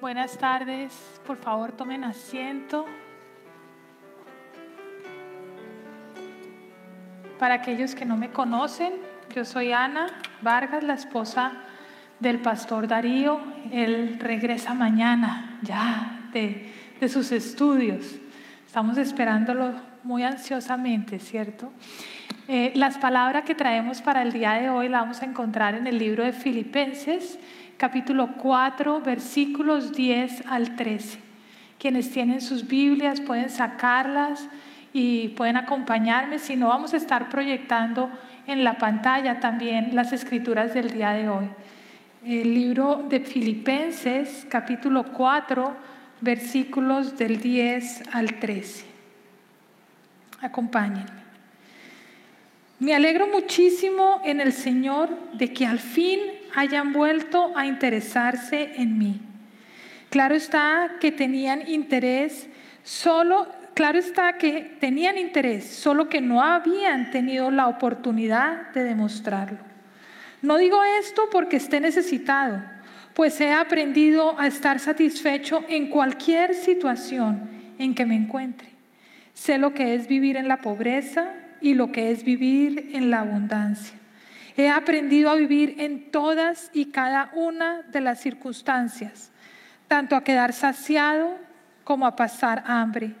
Buenas tardes, por favor tomen asiento. Para aquellos que no me conocen, yo soy Ana Vargas, la esposa del pastor Darío. Él regresa mañana ya de, de sus estudios. Estamos esperándolo muy ansiosamente, ¿cierto? Eh, las palabras que traemos para el día de hoy las vamos a encontrar en el libro de Filipenses, capítulo 4, versículos 10 al 13. Quienes tienen sus Biblias pueden sacarlas y pueden acompañarme, si no vamos a estar proyectando en la pantalla también las escrituras del día de hoy. El libro de Filipenses, capítulo 4, versículos del 10 al 13. Acompáñenme. Me alegro muchísimo en el Señor de que al fin hayan vuelto a interesarse en mí. Claro está que tenían interés solo, claro está que tenían interés, solo que no habían tenido la oportunidad de demostrarlo. No digo esto porque esté necesitado, pues he aprendido a estar satisfecho en cualquier situación en que me encuentre. Sé lo que es vivir en la pobreza y lo que es vivir en la abundancia. He aprendido a vivir en todas y cada una de las circunstancias, tanto a quedar saciado como a pasar hambre,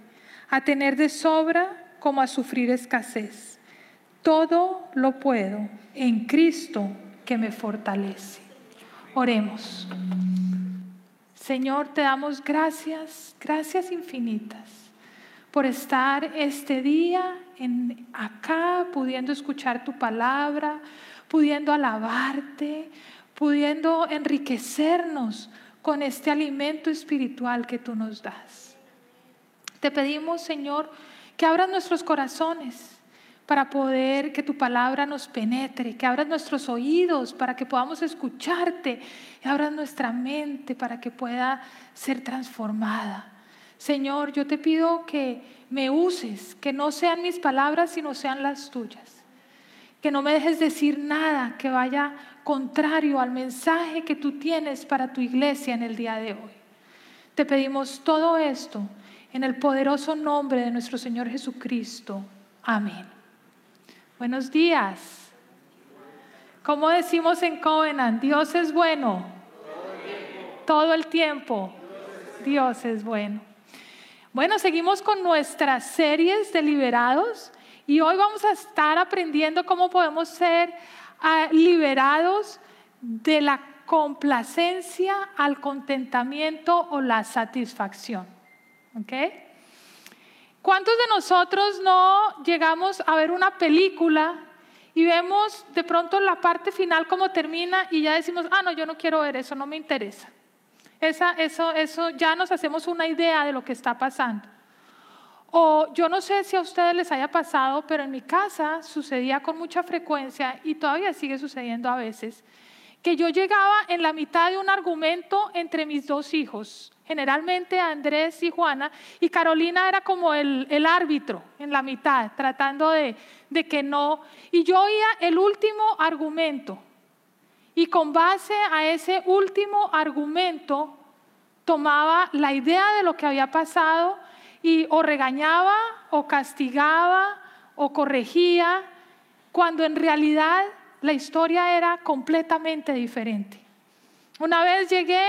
a tener de sobra como a sufrir escasez. Todo lo puedo en Cristo que me fortalece. Oremos. Señor, te damos gracias, gracias infinitas por estar este día en acá, pudiendo escuchar tu palabra, pudiendo alabarte, pudiendo enriquecernos con este alimento espiritual que tú nos das. Te pedimos, Señor, que abras nuestros corazones para poder que tu palabra nos penetre, que abras nuestros oídos para que podamos escucharte, que abras nuestra mente para que pueda ser transformada. Señor, yo te pido que me uses, que no sean mis palabras, sino sean las tuyas. Que no me dejes decir nada que vaya contrario al mensaje que tú tienes para tu iglesia en el día de hoy. Te pedimos todo esto en el poderoso nombre de nuestro Señor Jesucristo. Amén. Buenos días. Como decimos en Covenant, Dios es bueno. Todo el tiempo. Dios es bueno. Bueno, seguimos con nuestras series de liberados y hoy vamos a estar aprendiendo cómo podemos ser ah, liberados de la complacencia al contentamiento o la satisfacción. ¿Ok? ¿Cuántos de nosotros no llegamos a ver una película y vemos de pronto la parte final cómo termina y ya decimos, ah, no, yo no quiero ver eso, no me interesa? Eso ya nos hacemos una idea de lo que está pasando. O yo no sé si a ustedes les haya pasado, pero en mi casa sucedía con mucha frecuencia y todavía sigue sucediendo a veces, que yo llegaba en la mitad de un argumento entre mis dos hijos, generalmente Andrés y Juana, y Carolina era como el, el árbitro en la mitad, tratando de, de que no, y yo oía el último argumento, y con base a ese último argumento tomaba la idea de lo que había pasado y o regañaba o castigaba o corregía, cuando en realidad la historia era completamente diferente. Una vez llegué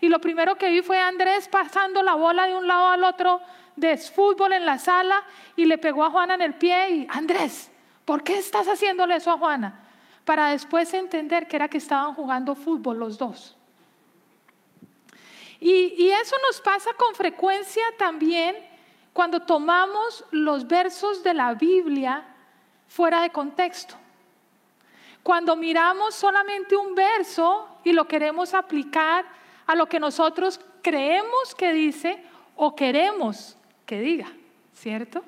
y lo primero que vi fue Andrés pasando la bola de un lado al otro de fútbol en la sala y le pegó a Juana en el pie y Andrés, ¿por qué estás haciéndole eso a Juana? Para después entender que era que estaban jugando fútbol los dos. Y, eso nos pasa con frecuencia también cuando tomamos los versos de la Biblia fuera de contexto. Cuando miramos solamente un verso y lo queremos aplicar a lo que nosotros creemos que dice o queremos que diga, ¿cierto?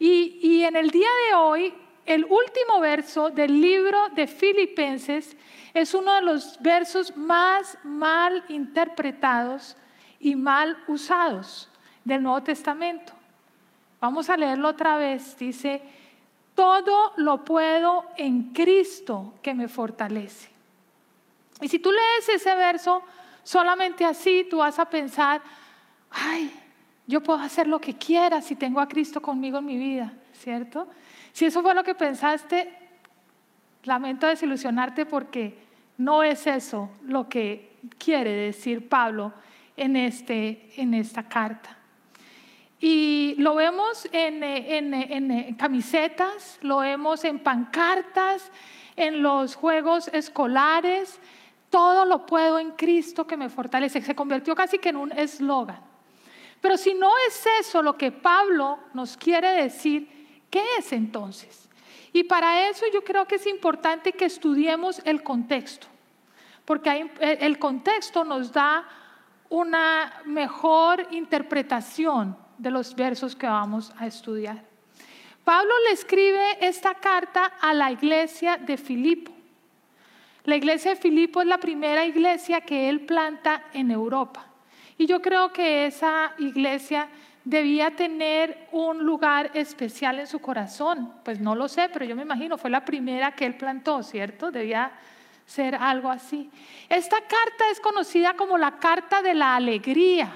Y, y en el día de hoy el último verso del libro de Filipenses es uno de los versos más mal interpretados y mal usados del Nuevo Testamento. Vamos a leerlo otra vez. Dice, todo lo puedo en Cristo que me fortalece. Y si tú lees ese verso solamente así tú vas a pensar, ay, yo puedo hacer lo que quiera si tengo a Cristo conmigo en mi vida, ¿cierto? Si eso fue lo que pensaste, lamento desilusionarte porque no es eso lo que quiere decir Pablo en, este, en esta carta. Y lo vemos en, en, camisetas, lo vemos en pancartas, en los juegos escolares. Todo lo puedo en Cristo que me fortalece. Se convirtió casi que en un eslogan. Pero si no es eso lo que Pablo nos quiere decir, ¿qué es entonces? Y para eso yo creo que es importante que estudiemos el contexto, porque el contexto nos da una mejor interpretación de los versos que vamos a estudiar. Pablo le escribe esta carta a la iglesia de Filipo. La iglesia de Filipo es la primera iglesia que él planta en Europa. Y yo creo que esa iglesia debía tener un lugar especial en su corazón. Pues no lo sé, pero yo me imagino, fue la primera que él plantó, ¿cierto? Debía ser algo así. Esta carta es conocida como la carta de la alegría.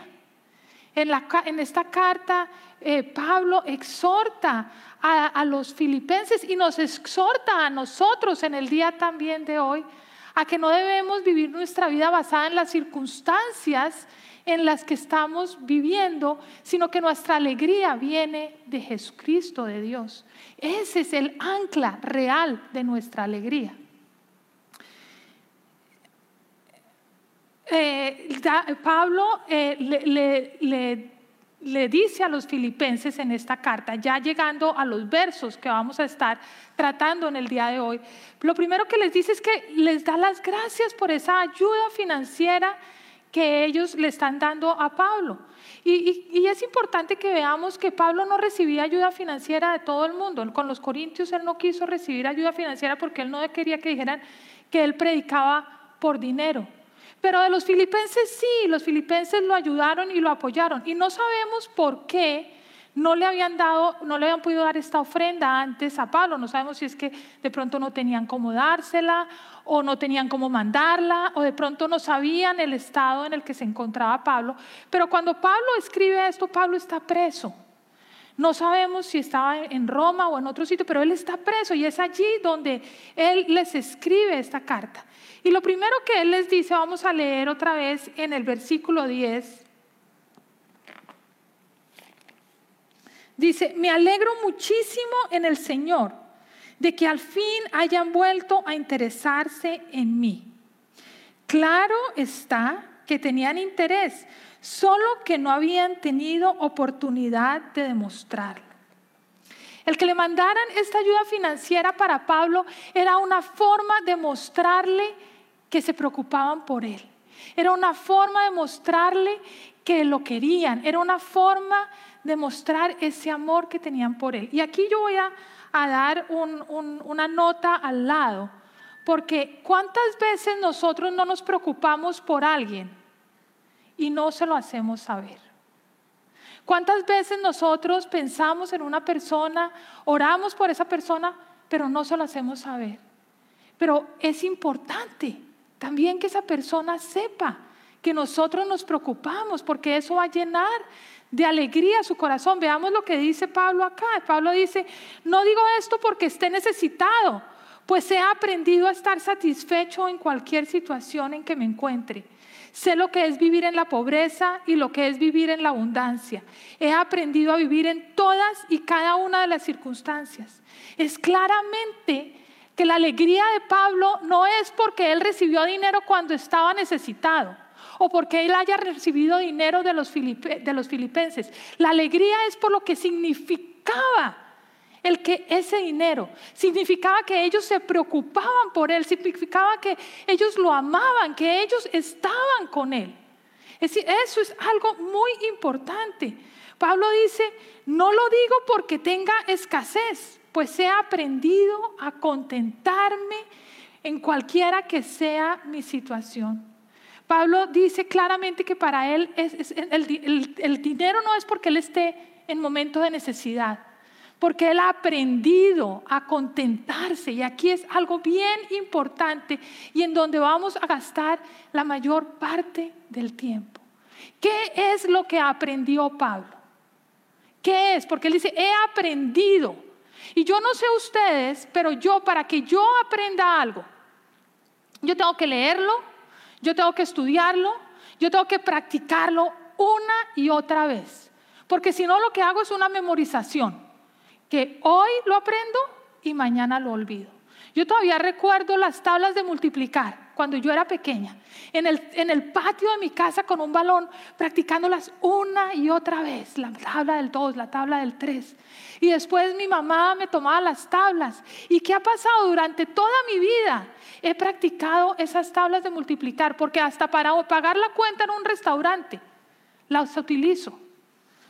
En, esta carta, eh, Pablo exhorta a, los filipenses y nos exhorta a nosotros en el día también de hoy a que no debemos vivir nuestra vida basada en las circunstancias en las que estamos viviendo, sino que nuestra alegría viene de Jesucristo, de Dios. Ese es el ancla real de nuestra alegría. Eh, Pablo eh, le, le, dice a los filipenses en esta carta, ya llegando a los versos que vamos a estar tratando en el día de hoy, lo primero que les dice es que les da las gracias por esa ayuda financiera que ellos le están dando a Pablo. Y, es importante que veamos que Pablo no recibía ayuda financiera de todo el mundo. Con los corintios él no quiso recibir ayuda financiera porque él no quería que dijeran que él predicaba por dinero. Pero de los filipenses sí, los filipenses lo ayudaron y lo apoyaron. Y no sabemos por qué no le habían dado, no le habían podido dar esta ofrenda antes a Pablo. No sabemos si es que de pronto no tenían cómo dársela o no tenían cómo mandarla o de pronto no sabían el estado en el que se encontraba Pablo. Pero cuando Pablo escribe esto, Pablo está preso. No sabemos si estaba en Roma o en otro sitio, pero él está preso y es allí donde él les escribe esta carta. Y lo primero que él les dice, vamos a leer otra vez en el versículo 10. Dice, me alegro muchísimo en el Señor de que al fin hayan vuelto a interesarse en mí. Claro está que tenían interés, solo que no habían tenido oportunidad de demostrarlo. El que le mandaran esta ayuda financiera para Pablo era una forma de mostrarle que se preocupaban por él. Era una forma de mostrarle que lo querían, era una forma de mostrar ese amor que tenían por él. Y aquí yo voy a, dar una nota al lado, porque ¿cuántas veces nosotros no nos preocupamos por alguien y no se lo hacemos saber? ¿Cuántas veces nosotros pensamos en una persona, oramos por esa persona, pero no se lo hacemos saber? Pero es importante también que esa persona sepa que nosotros nos preocupamos porque eso va a llenar de alegría su corazón. Veamos lo que dice Pablo acá. Pablo dice, no digo esto porque esté necesitado, pues he aprendido a estar satisfecho en cualquier situación en que me encuentre. Sé lo que es vivir en la pobreza y lo que es vivir en la abundancia. He aprendido a vivir en todas y cada una de las circunstancias. Es claramente que la alegría de Pablo no es porque él recibió dinero cuando estaba necesitado o porque él haya recibido dinero de los, filipenses. La alegría es por lo que significaba el que ese dinero significaba que ellos se preocupaban por él, significaba que ellos lo amaban, que ellos estaban con él. Es decir, eso es algo muy importante. Pablo dice, no lo digo porque tenga escasez, pues he aprendido a contentarme en cualquiera que sea mi situación. Pablo dice claramente que para él el, dinero no es porque él esté en momento de necesidad. porque él ha aprendido a contentarse y aquí es algo bien importante y en donde vamos a gastar la mayor parte del tiempo. ¿Qué es lo que aprendió Pablo? ¿Qué es? Porque él dice, he aprendido. Y yo no sé ustedes, pero yo para que yo aprenda algo, yo tengo que leerlo, yo tengo que estudiarlo, yo tengo que practicarlo una y otra vez. Porque si no, lo que hago es una memorización, que hoy lo aprendo y mañana lo olvido. Yo todavía recuerdo las tablas de multiplicar cuando yo era pequeña, en el, en el patio de mi casa con un balón, practicándolas una y otra vez, la tabla del 2, la tabla del 3. Y después mi mamá me tomaba las tablas. ¿Y qué ha pasado durante toda mi vida? He practicado esas tablas de multiplicar, porque hasta para pagar la cuenta en un restaurante, las utilizo,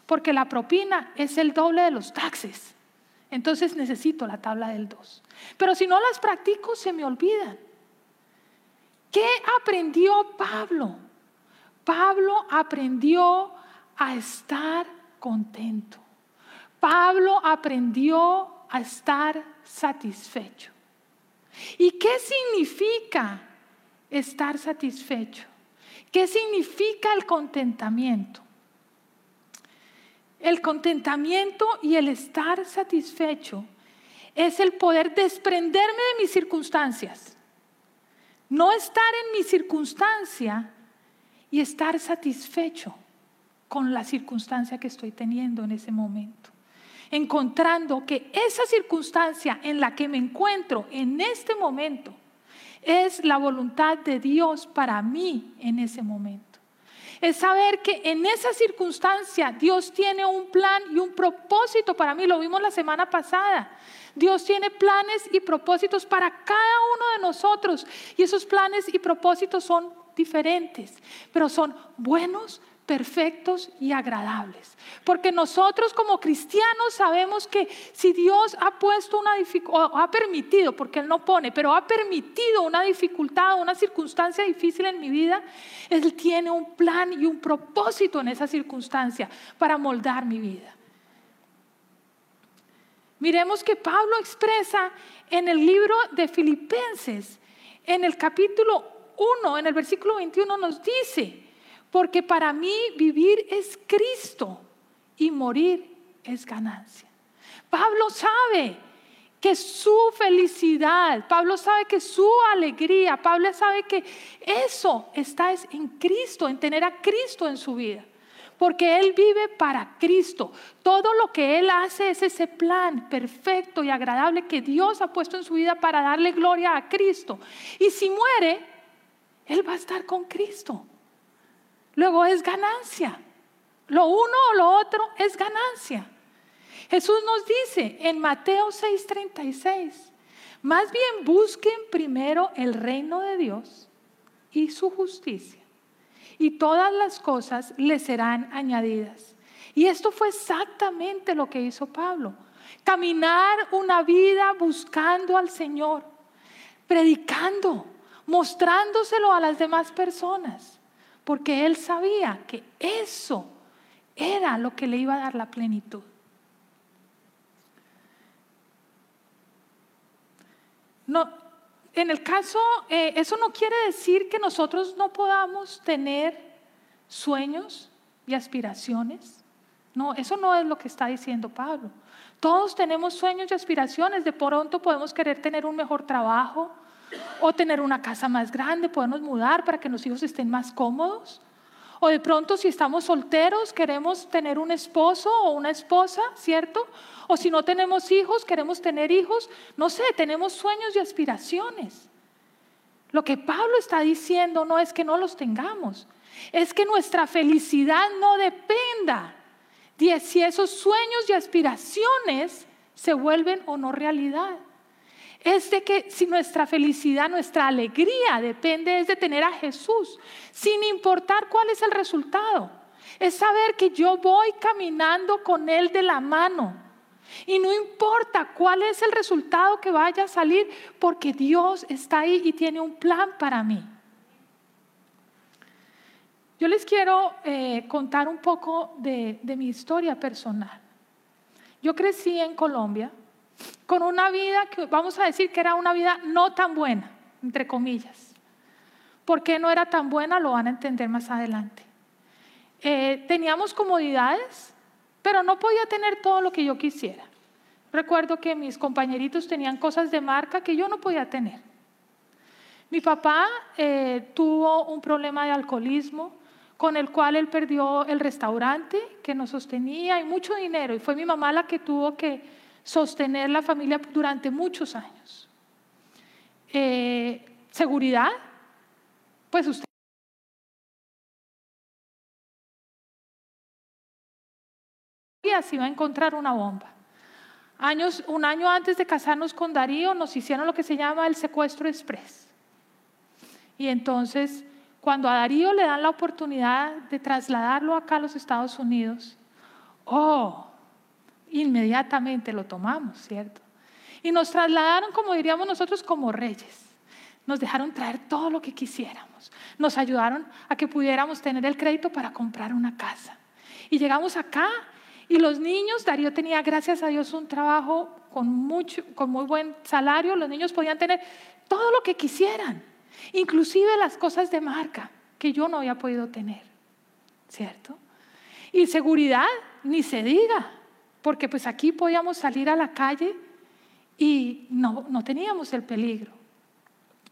porque la propina es el doble de los taxes. Entonces necesito la tabla del 2. Pero si no las practico, se me olvidan. ¿Qué aprendió Pablo? Pablo aprendió a estar contento. Pablo aprendió a estar satisfecho. ¿Y qué significa estar satisfecho? ¿Qué significa el contentamiento? El contentamiento y el estar satisfecho es el poder desprenderme de mis circunstancias. No estar en mi circunstancia y estar satisfecho con la circunstancia que estoy teniendo en ese momento. Encontrando que esa circunstancia en la que me encuentro en este momento es la voluntad de Dios para mí en ese momento. Es saber que en esa circunstancia Dios tiene un plan y un propósito para mí. Lo vimos la semana pasada. Dios tiene planes y propósitos para cada uno de nosotros. Y esos planes y propósitos son diferentes, pero son buenos, perfectos y agradables. Porque nosotros como cristianos sabemos que si Dios ha puesto una dificultad, ha permitido, porque Él no pone, pero ha permitido una dificultad, una circunstancia difícil en mi vida, Él tiene un plan y un propósito en esa circunstancia para moldar mi vida. Miremos que Pablo expresa en el libro de Filipenses, en el capítulo 1, en el versículo 21 nos dice, porque para mí vivir es Cristo y morir es ganancia. Pablo sabe que su felicidad, Pablo sabe que su alegría, Pablo sabe que eso está en Cristo, en tener a Cristo en su vida. Porque Él vive para Cristo. Todo lo que Él hace es ese plan perfecto y agradable que Dios ha puesto en su vida para darle gloria a Cristo. Y si muere, Él va a estar con Cristo luego es ganancia. Lo uno o lo otro es ganancia. Jesús nos dice en Mateo 6:36, más bien busquen primero el reino de Dios y su justicia, y todas las cosas les serán añadidas. Y esto fue exactamente lo que hizo Pablo. Caminar una vida buscando al Señor, predicando, mostrándoselo a las demás personas porque él sabía que eso era lo que le iba a dar la plenitud. No, en el caso, eh, eso no quiere decir que nosotros no podamos tener sueños y aspiraciones. No, eso no es lo que está diciendo Pablo. Todos tenemos sueños y aspiraciones. De pronto podemos querer tener un mejor trabajo, o tener una casa más grande, podemos mudar para que los hijos estén más cómodos. O de pronto si estamos solteros queremos tener un esposo o una esposa, ¿cierto? O si no tenemos hijos, queremos tener hijos. No sé, tenemos sueños y aspiraciones. Lo que Pablo está diciendo no es que no los tengamos, es que nuestra felicidad no dependa de si esos sueños y aspiraciones se vuelven o no realidad es de que si nuestra felicidad, nuestra alegría depende es de tener a Jesús, sin importar cuál es el resultado. Es saber que yo voy caminando con Él de la mano. Y no importa cuál es el resultado que vaya a salir, porque Dios está ahí y tiene un plan para mí. Yo les quiero eh, contar un poco de mi historia personal. yo crecí en Colombia con una vida que vamos a decir que era una vida no tan buena, entre comillas. ¿Por qué no era tan buena? Lo van a entender más adelante. Eh, teníamos comodidades, pero no podía tener todo lo que yo quisiera. Recuerdo que mis compañeritos tenían cosas de marca que yo no podía tener. Mi papá eh, tuvo un problema de alcoholismo con el cual él perdió el restaurante que nos sostenía y mucho dinero. Y fue mi mamá la que tuvo que sostener la familia durante muchos años. Eh, seguridad, pues usted se iba a encontrar una bomba. Años, un año antes de casarnos con Darío nos hicieron lo que se llama el secuestro express. Y entonces, cuando a Darío le dan la oportunidad de trasladarlo acá a los Estados Unidos, oh, inmediatamente lo tomamos, ¿cierto? Y nos trasladaron, como diríamos nosotros, como reyes. Nos dejaron traer todo lo que quisiéramos. Nos ayudaron a que pudiéramos tener el crédito para comprar una casa. Y llegamos acá y los niños, Darío tenía, gracias a Dios, un trabajo con, mucho, con muy buen salario. Los niños podían tener todo lo que quisieran, inclusive las cosas de marca que yo no había podido tener, ¿cierto? Y seguridad, ni se diga, porque pues aquí podíamos salir a la calle y no, no teníamos el peligro.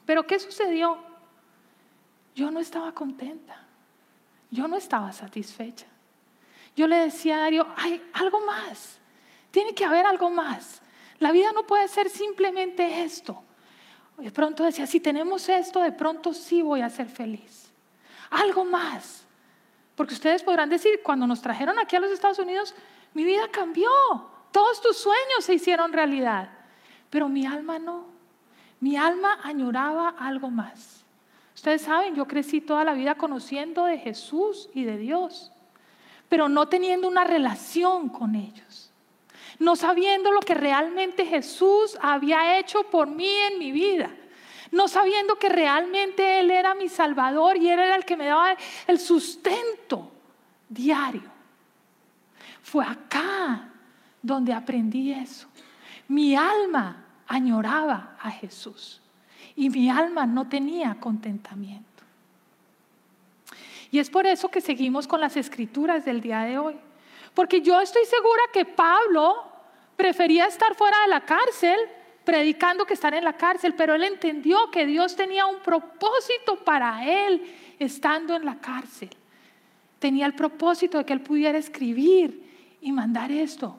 Pero ¿qué sucedió? Yo no estaba contenta, yo no estaba satisfecha. Yo le decía a Darío, hay algo más, tiene que haber algo más. La vida no puede ser simplemente esto. De pronto decía, si tenemos esto, de pronto sí voy a ser feliz. Algo más. Porque ustedes podrán decir, cuando nos trajeron aquí a los Estados Unidos, mi vida cambió. Todos tus sueños se hicieron realidad. Pero mi alma no. Mi alma añoraba algo más. Ustedes saben, yo crecí toda la vida conociendo de Jesús y de Dios pero no teniendo una relación con ellos. No sabiendo lo que realmente Jesús había hecho por mí en mi vida. No sabiendo que realmente Él era mi Salvador y Él era el que me daba el sustento diario. Fue acá donde aprendí eso. Mi alma añoraba a Jesús y mi alma no tenía contentamiento. Y es por eso que seguimos con las escrituras del día de hoy. Porque yo estoy segura que Pablo prefería estar fuera de la cárcel predicando que estar en la cárcel, pero él entendió que Dios tenía un propósito para él estando en la cárcel. Tenía el propósito de que él pudiera escribir y mandar esto.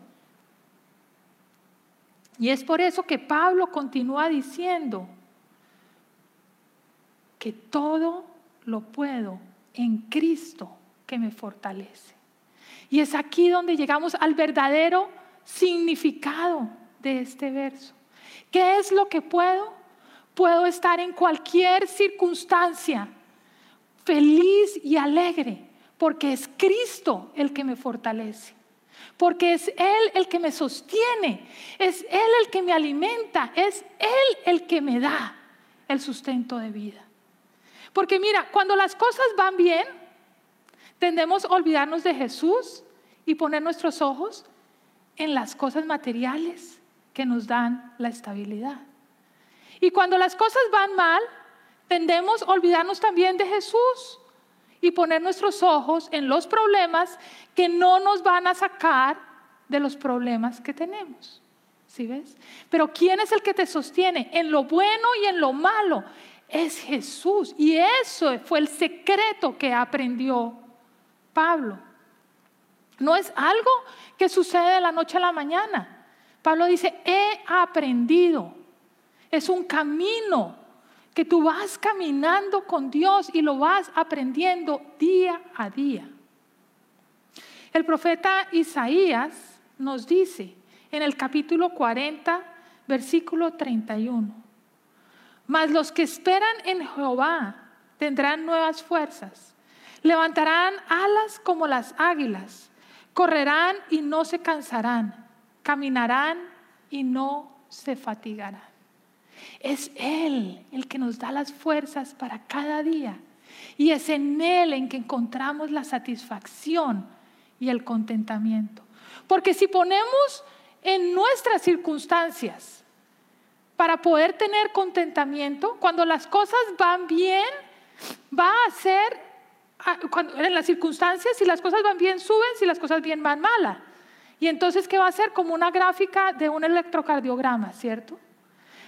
Y es por eso que Pablo continúa diciendo que todo lo puedo en Cristo que me fortalece. Y es aquí donde llegamos al verdadero significado de este verso. ¿Qué es lo que puedo? Puedo estar en cualquier circunstancia feliz y alegre porque es Cristo el que me fortalece. Porque es Él el que me sostiene, es Él el que me alimenta, es Él el que me da el sustento de vida. Porque mira, cuando las cosas van bien, tendemos a olvidarnos de Jesús y poner nuestros ojos en las cosas materiales que nos dan la estabilidad. Y cuando las cosas van mal, tendemos a olvidarnos también de Jesús y poner nuestros ojos en los problemas que no nos van a sacar de los problemas que tenemos. ¿Sí ves? Pero ¿quién es el que te sostiene en lo bueno y en lo malo? es Jesús. Y eso fue el secreto que aprendió Pablo. No es algo que sucede de la noche a la mañana. Pablo dice, he aprendido. Es un camino que tú vas caminando con Dios y lo vas aprendiendo día a día. El profeta Isaías nos dice en el capítulo 40, versículo 31. Mas los que esperan en Jehová tendrán nuevas fuerzas. Levantarán alas como las águilas. Correrán y no se cansarán. Caminarán y no se fatigarán. Es Él el que nos da las fuerzas para cada día. Y es en Él en que encontramos la satisfacción y el contentamiento. Porque si ponemos en nuestras circunstancias para poder tener contentamiento. Cuando las cosas van bien, va a ser, cuando, en las circunstancias, si las cosas van bien, suben, si las cosas bien van mala. Y entonces, ¿qué va a ser? Como una gráfica de un electrocardiograma, ¿cierto?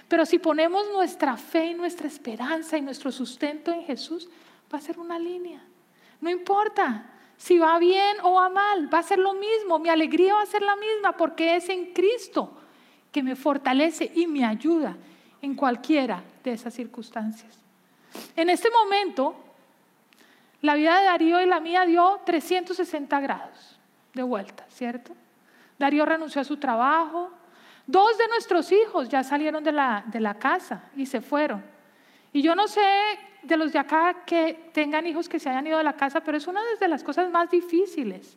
Pero si ponemos nuestra fe y nuestra esperanza y nuestro sustento en Jesús, va a ser una línea. No importa si va bien o va mal, va a ser lo mismo. Mi alegría va a ser la misma porque es en Cristo que me fortalece y me ayuda en cualquiera de esas circunstancias. En este momento, la vida de Darío y la mía dio 360 grados de vuelta, ¿cierto? Darío renunció a su trabajo. Dos de nuestros hijos ya salieron de la, de la casa y se fueron. Y yo no sé de los de acá que tengan hijos que se hayan ido de la casa, pero es una de las cosas más difíciles,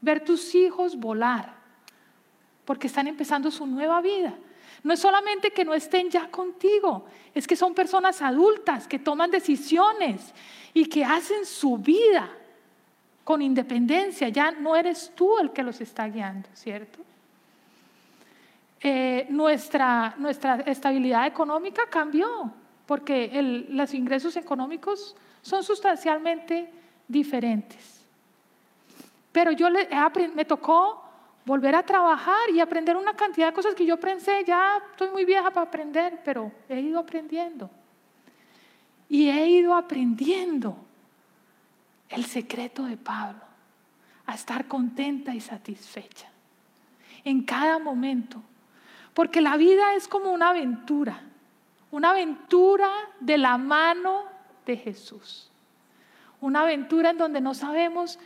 ver tus hijos volar, porque están empezando su nueva vida. No es solamente que no estén ya contigo, es que son personas adultas que toman decisiones y que hacen su vida con independencia. Ya no eres tú el que los está guiando, ¿cierto? Eh, nuestra, nuestra estabilidad económica cambió porque los ingresos económicos son sustancialmente diferentes. Pero yo me tocó volver a trabajar y aprender una cantidad de cosas que yo pensé, ya estoy muy vieja para aprender, pero he ido aprendiendo. Y he ido aprendiendo el secreto de Pablo, a estar contenta y satisfecha en cada momento. Porque la vida es como una aventura. Una aventura de la mano de Jesús. Una aventura en donde no sabemos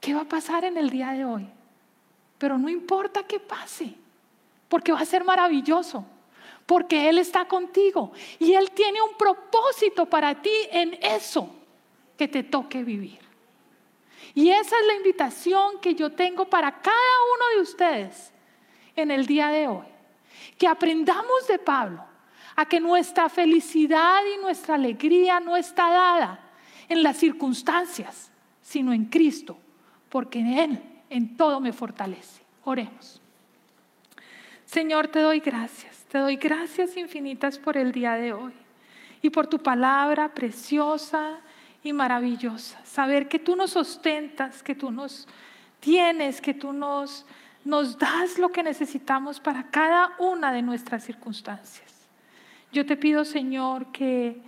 qué va a pasar en el día de hoy. Pero no importa qué pase, porque va a ser maravilloso, porque Él está contigo y Él tiene un propósito para ti en eso que te toque vivir. Y esa es la invitación que yo tengo para cada uno de ustedes en el día de hoy. Que aprendamos de Pablo a que nuestra felicidad y nuestra alegría no está dada en las circunstancias, sino en Cristo, porque en Él en todo me fortalece. Oremos. Señor, te doy gracias, te doy gracias infinitas por el día de hoy y por tu palabra preciosa y maravillosa. Saber que tú nos ostentas, que tú nos tienes, que tú nos, nos das lo que necesitamos para cada una de nuestras circunstancias. Yo te pido, Señor, que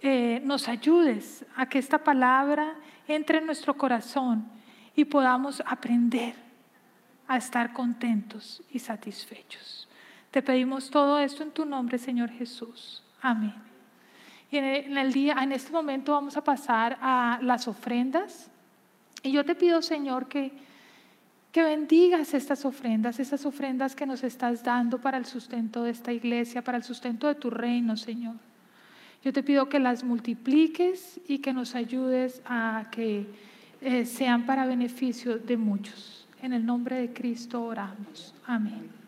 eh, nos ayudes a que esta palabra entre en nuestro corazón y podamos aprender a estar contentos y satisfechos. Te pedimos todo esto en tu nombre, Señor Jesús. Amén. Y en el día, en este momento vamos a pasar a las ofrendas. Y yo te pido, Señor, que que bendigas estas ofrendas, esas ofrendas que nos estás dando para el sustento de esta iglesia, para el sustento de tu reino, Señor. Yo te pido que las multipliques y que nos ayudes a que eh, sean para beneficio de muchos. En el nombre de Cristo oramos. Amén.